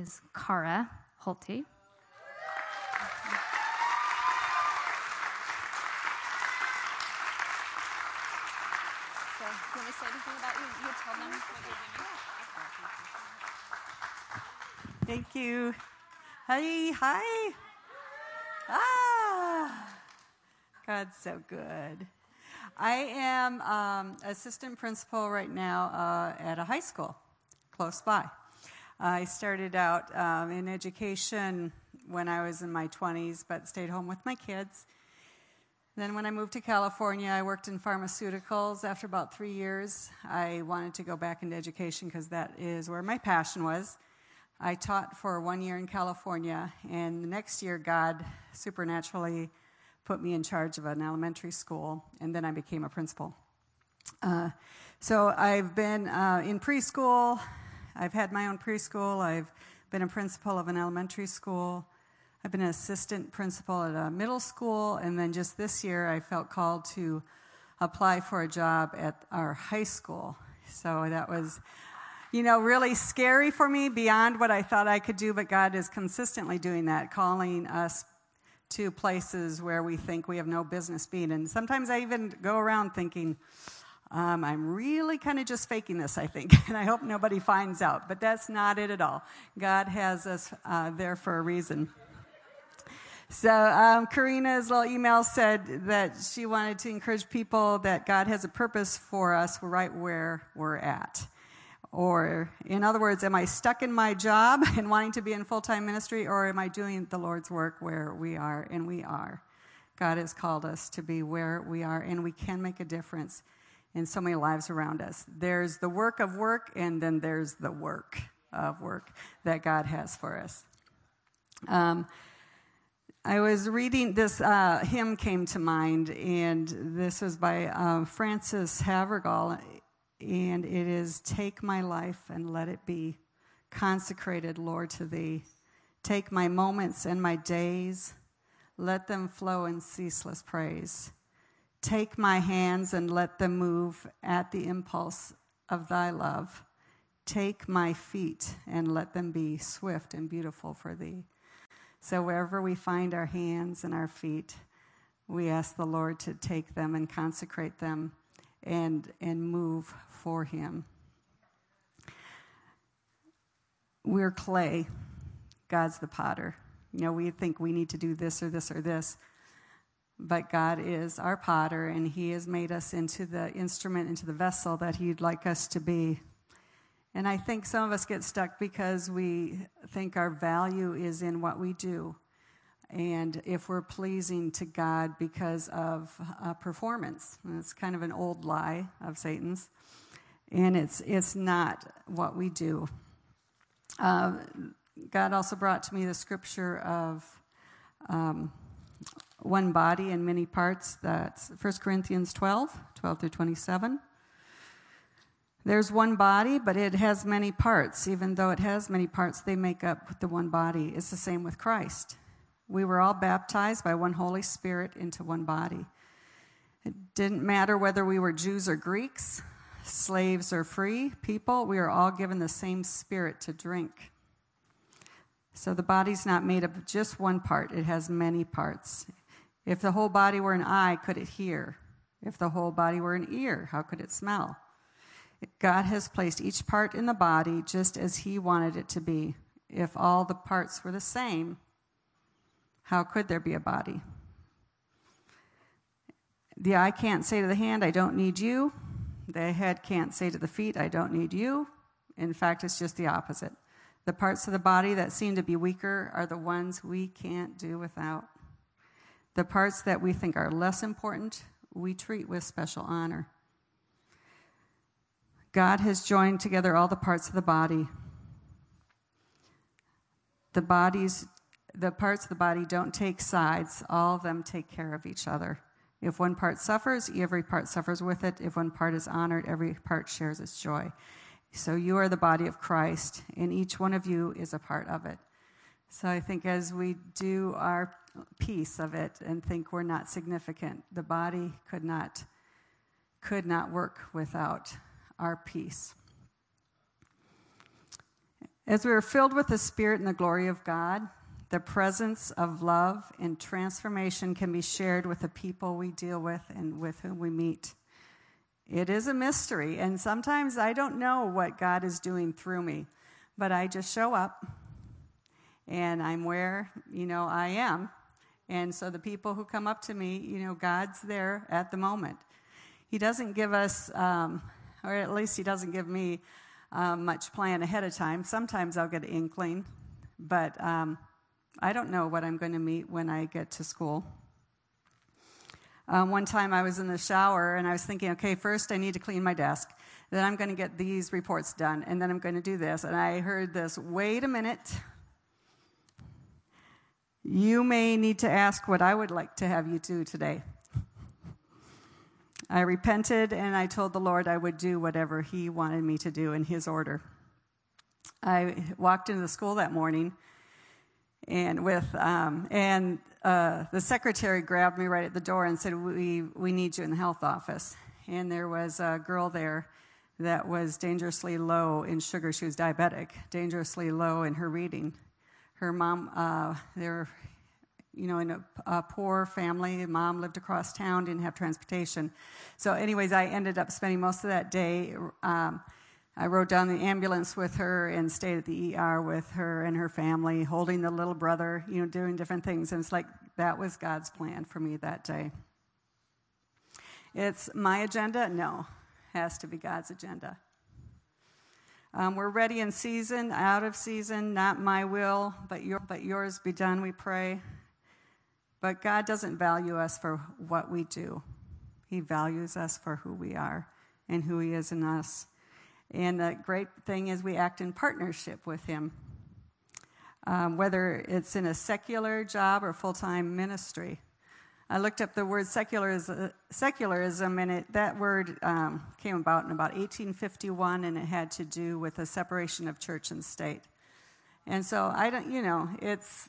is Kara Holthe. So, you want to say anything about you? You tell them what you're doing. Thank you. Hi, hi. Ah, God's so good. I am um, assistant principal right now uh, at a high school close by. I started out um, in education when I was in my 20s, but stayed home with my kids. Then, when I moved to California, I worked in pharmaceuticals. After about three years, I wanted to go back into education because that is where my passion was. I taught for one year in California, and the next year, God supernaturally put me in charge of an elementary school, and then I became a principal. Uh, so I've been uh, in preschool, I've had my own preschool, I've been a principal of an elementary school. I've been an assistant principal at a middle school, and then just this year I felt called to apply for a job at our high school. So that was, you know, really scary for me beyond what I thought I could do, but God is consistently doing that, calling us to places where we think we have no business being. And sometimes I even go around thinking, um, I'm really kind of just faking this, I think, and I hope nobody finds out. But that's not it at all. God has us uh, there for a reason. So, um, Karina's little email said that she wanted to encourage people that God has a purpose for us right where we're at. Or, in other words, am I stuck in my job and wanting to be in full time ministry, or am I doing the Lord's work where we are? And we are. God has called us to be where we are, and we can make a difference in so many lives around us. There's the work of work, and then there's the work of work that God has for us. Um, I was reading this uh, hymn came to mind, and this was by uh, Frances Havergal, and it is "Take my life and let it be consecrated, Lord, to Thee. Take my moments and my days, let them flow in ceaseless praise. Take my hands and let them move at the impulse of Thy love. Take my feet and let them be swift and beautiful for Thee." So wherever we find our hands and our feet, we ask the Lord to take them and consecrate them and, and move for Him. We're clay, God's the potter. You know, we think we need to do this or this or this, but God is our potter, and He has made us into the instrument, into the vessel that He'd like us to be. And I think some of us get stuck because we think our value is in what we do. And if we're pleasing to God because of uh, performance, it's kind of an old lie of Satan's, and it's it's not what we do. Uh, God also brought to me the scripture of um, one body and many parts. That's 1 Corinthians 12, 12 through 27. There's one body, but it has many parts. Even though it has many parts, they make up the one body. It's the same with Christ. We were all baptized by one Holy Spirit into one body. It didn't matter whether we were Jews or Greeks, slaves or free people, we are all given the same spirit to drink. So the body's not made up of just one part, it has many parts. If the whole body were an eye, could it hear? If the whole body were an ear, how could it smell? God has placed each part in the body just as He wanted it to be. If all the parts were the same, how could there be a body? The eye can't say to the hand, I don't need you. The head can't say to the feet, I don't need you. In fact, it's just the opposite. The parts of the body that seem to be weaker are the ones we can't do without. The parts that we think are less important, we treat with special honor. God has joined together all the parts of the body. The bodies, the parts of the body don't take sides, all of them take care of each other. If one part suffers, every part suffers with it. If one part is honored, every part shares its joy. So you are the body of Christ, and each one of you is a part of it. So I think as we do our piece of it and think we're not significant, the body could not could not work without our peace. As we are filled with the Spirit and the glory of God, the presence of love and transformation can be shared with the people we deal with and with whom we meet. It is a mystery, and sometimes I don't know what God is doing through me, but I just show up and I'm where, you know, I am. And so the people who come up to me, you know, God's there at the moment. He doesn't give us, um, or at least He doesn't give me um, much plan ahead of time. Sometimes I'll get an inkling, but um, I don't know what I'm going to meet when I get to school. Um, one time I was in the shower and I was thinking, okay, first I need to clean my desk. Then I'm going to get these reports done. And then I'm going to do this. And I heard this wait a minute. You may need to ask what I would like to have you do today. I repented and I told the Lord I would do whatever He wanted me to do in His order. I walked into the school that morning and with um, and uh, the secretary grabbed me right at the door and said, "We we need you in the health office." And there was a girl there that was dangerously low in sugar. She was diabetic, dangerously low in her reading. Her mom, uh, there you know, in a, a, poor family. Mom lived across town, didn't have transportation. So, anyways, I ended up spending most of that day. Um, I rode down the ambulance with her and stayed at the ER with her and her family, holding the little brother, you know, doing different things. And it's like that was God's plan for me that day. It's my agenda? No, has to be God's agenda. Um, we're ready in season, out of season, not my will, but, your, but yours be done, we pray. But God doesn't value us for what we do, He values us for who we are and who He is in us. And the great thing is, we act in partnership with Him, um, whether it's in a secular job or full time ministry. I looked up the word secularism, secularism and it, that word um, came about in about 1851, and it had to do with the separation of church and state. And so I don't, you know, it's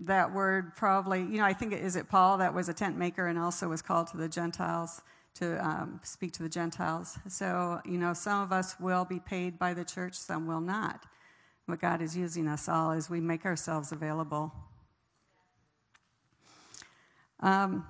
that word probably, you know, I think, is it Paul that was a tent maker and also was called to the Gentiles to um, speak to the Gentiles. So, you know, some of us will be paid by the church, some will not. But God is using us all as we make ourselves available. Um,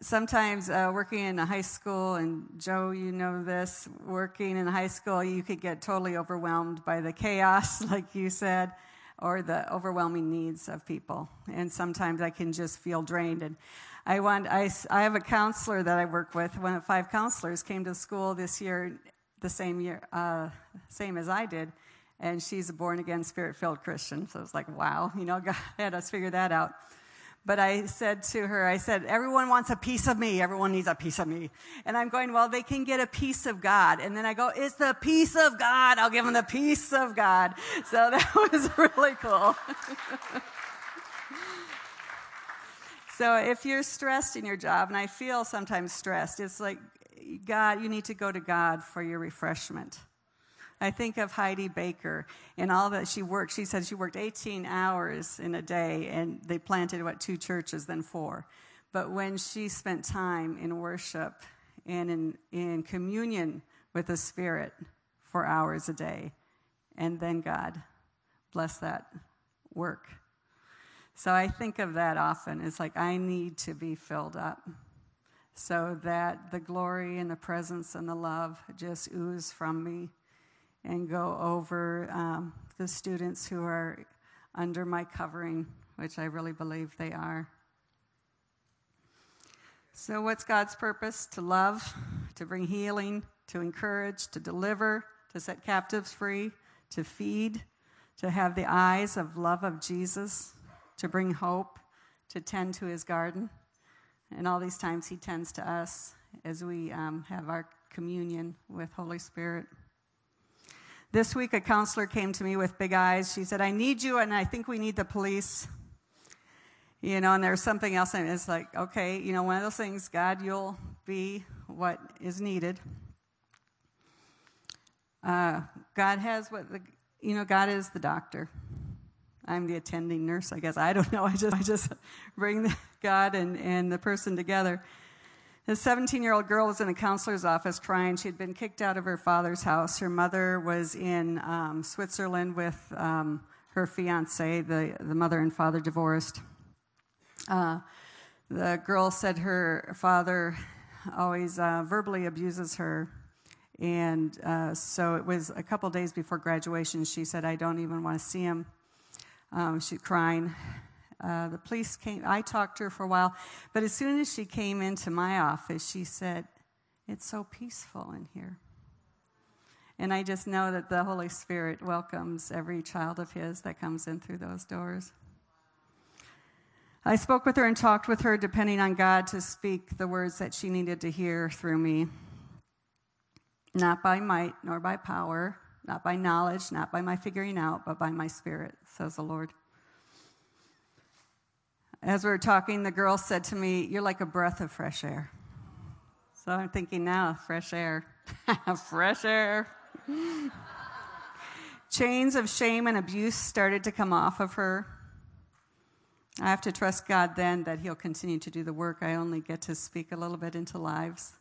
sometimes uh, working in a high school, and Joe, you know this, working in high school, you could get totally overwhelmed by the chaos, like you said or the overwhelming needs of people. And sometimes I can just feel drained. And I want, I, I have a counselor that I work with. One of five counselors came to school this year, the same year, uh, same as I did. And she's a born again, spirit filled Christian. So it's like, wow, you know, God had us figure that out. But I said to her, I said, everyone wants a piece of me. Everyone needs a piece of me. And I'm going, well, they can get a piece of God. And then I go, it's the peace of God. I'll give them the peace of God. So that was really cool. so if you're stressed in your job, and I feel sometimes stressed, it's like, God, you need to go to God for your refreshment. I think of Heidi Baker and all that she worked. She said she worked 18 hours in a day, and they planted, what, two churches, then four. But when she spent time in worship and in, in communion with the Spirit for hours a day, and then God bless that work. So I think of that often. It's like I need to be filled up so that the glory and the presence and the love just ooze from me and go over um, the students who are under my covering, which I really believe they are. So, what's God's purpose? To love, to bring healing, to encourage, to deliver, to set captives free, to feed, to have the eyes of love of Jesus, to bring hope, to tend to his garden. And all these times he tends to us as we um, have our communion with Holy Spirit. This week, a counselor came to me with big eyes. She said, I need you, and I think we need the police. You know, and there's something else, and it's like, okay, you know, one of those things, God, you'll be what is needed. Uh, God has what the, you know, God is the doctor. I'm the attending nurse, I guess. I don't know. I just, I just bring God and, and the person together. The 17 year old girl was in the counselor's office crying. She had been kicked out of her father's house. Her mother was in um, Switzerland with um, her fiance. The, the mother and father divorced. Uh, the girl said her father always uh, verbally abuses her. And uh, so it was a couple days before graduation. She said, I don't even want to see him. Um, she's crying. Uh, the police came. I talked to her for a while, but as soon as she came into my office, she said, It's so peaceful in here. And I just know that the Holy Spirit welcomes every child of His that comes in through those doors. I spoke with her and talked with her, depending on God to speak the words that she needed to hear through me. Not by might nor by power, not by knowledge, not by my figuring out, but by my spirit, says the Lord. As we were talking, the girl said to me, You're like a breath of fresh air. So I'm thinking now, fresh air. fresh air. Chains of shame and abuse started to come off of her. I have to trust God then that He'll continue to do the work. I only get to speak a little bit into lives,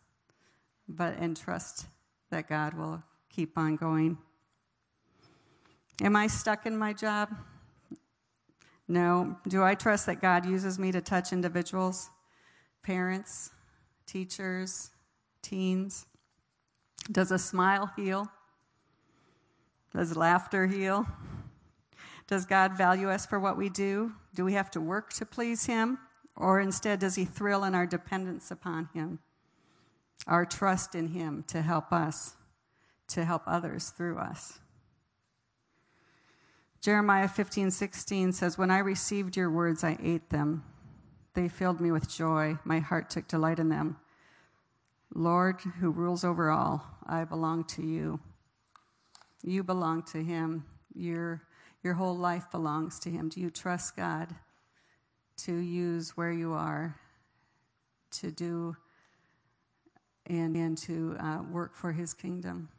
but and trust that God will keep on going. Am I stuck in my job? No. Do I trust that God uses me to touch individuals, parents, teachers, teens? Does a smile heal? Does laughter heal? Does God value us for what we do? Do we have to work to please Him? Or instead, does He thrill in our dependence upon Him, our trust in Him to help us, to help others through us? Jeremiah 15, 16 says, When I received your words, I ate them. They filled me with joy. My heart took delight in them. Lord, who rules over all, I belong to you. You belong to him. Your, your whole life belongs to him. Do you trust God to use where you are to do and, and to uh, work for his kingdom?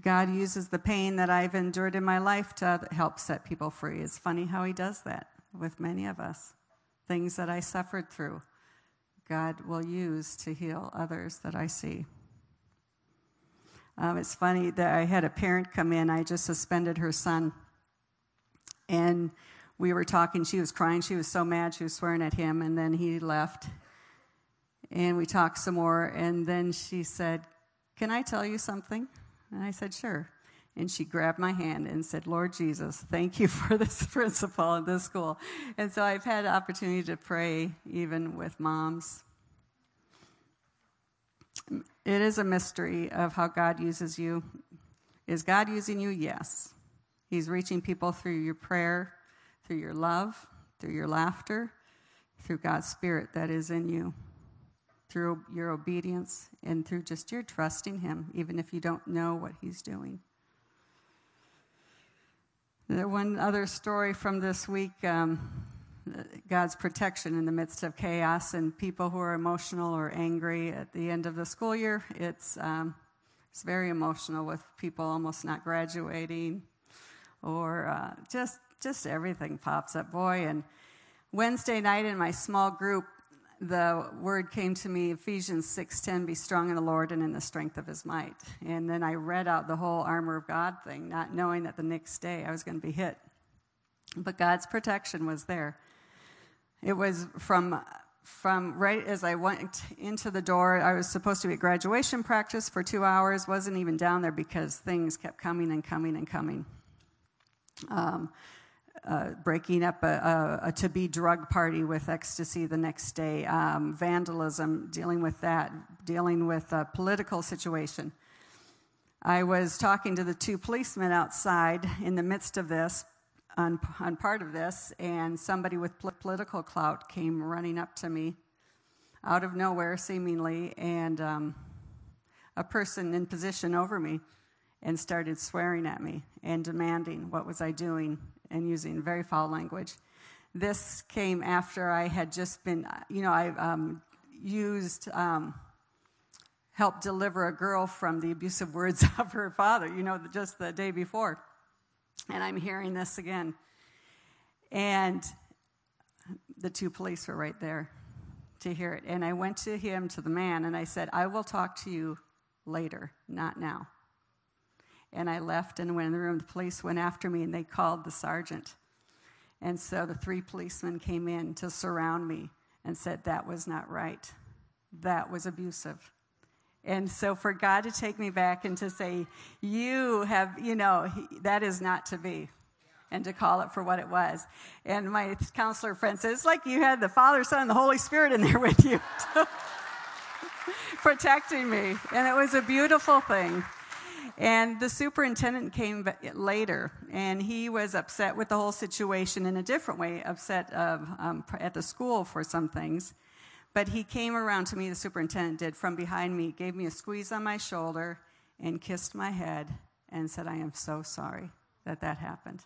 God uses the pain that I've endured in my life to help set people free. It's funny how He does that with many of us. Things that I suffered through, God will use to heal others that I see. Um, it's funny that I had a parent come in. I just suspended her son. And we were talking. She was crying. She was so mad. She was swearing at him. And then he left. And we talked some more. And then she said, Can I tell you something? And I said, Sure. And she grabbed my hand and said, Lord Jesus, thank you for this principal in this school. And so I've had opportunity to pray even with moms. It is a mystery of how God uses you. Is God using you? Yes. He's reaching people through your prayer, through your love, through your laughter, through God's Spirit that is in you through your obedience and through just your trusting Him, even if you don't know what He's doing. One other story from this week um, God's protection in the midst of chaos and people who are emotional or angry at the end of the school year. It's, um, it's very emotional with people almost not graduating or uh, just, just everything pops up. Boy, and Wednesday night in my small group, the word came to me ephesians 6.10 be strong in the lord and in the strength of his might. And then i read out the whole armor of god thing not knowing that the next day i was going to be hit. But god's protection was there. It was from from right as i went into the door i was supposed to be at graduation practice for two hours wasn't even down there because things kept coming and coming and coming. Um, uh, breaking up a, a, a, to be drug party with ecstasy the next day, um, vandalism, dealing with that, dealing with a political situation. I was talking to the two policemen outside in the midst of this, on, on part of this, and somebody with political clout came running up to me out of nowhere, seemingly, and um, a person in position over me and started swearing at me and demanding what was I doing and using very foul language. This came after I had just been, you know, I um, used, um, helped deliver a girl from the abusive words of her father, you know, just the day before. And I'm hearing this again. And the two police were right there. to hear it. And I went to him, to the man, and I said, I will talk to you later, not now. And I left and went in the room. The police went after me and they called the sergeant. And so the three policemen came in to surround me and said, That was not right. That was abusive. And so for God to take me back and to say, You have, you know, that is not to be and to call it for what it was. And my counselor friend says, It's like you had the Father, Son, and the Holy Spirit in there with you, protecting me. And it was a beautiful thing. And the superintendent came later, and he was upset with the whole situation in a different way, upset um, at the school for some things. But he came around to me, the superintendent did, from behind me, gave me a squeeze on my shoulder, and kissed my head, and said, I am so sorry that that happened.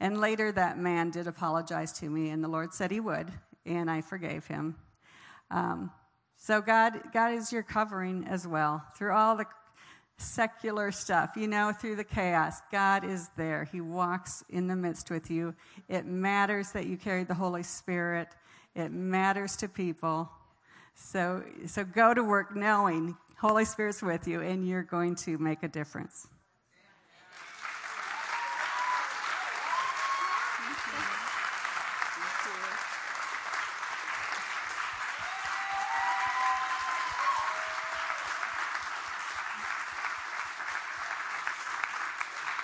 And later, that man did apologize to me, and the Lord said he would, and I forgave him. Um, so God, God is your covering as well through all the secular stuff, you know, through the chaos. God is there. He walks in the midst with you. It matters that you carry the Holy Spirit. It matters to people. So, so go to work knowing Holy Spirit's with you, and you're going to make a difference.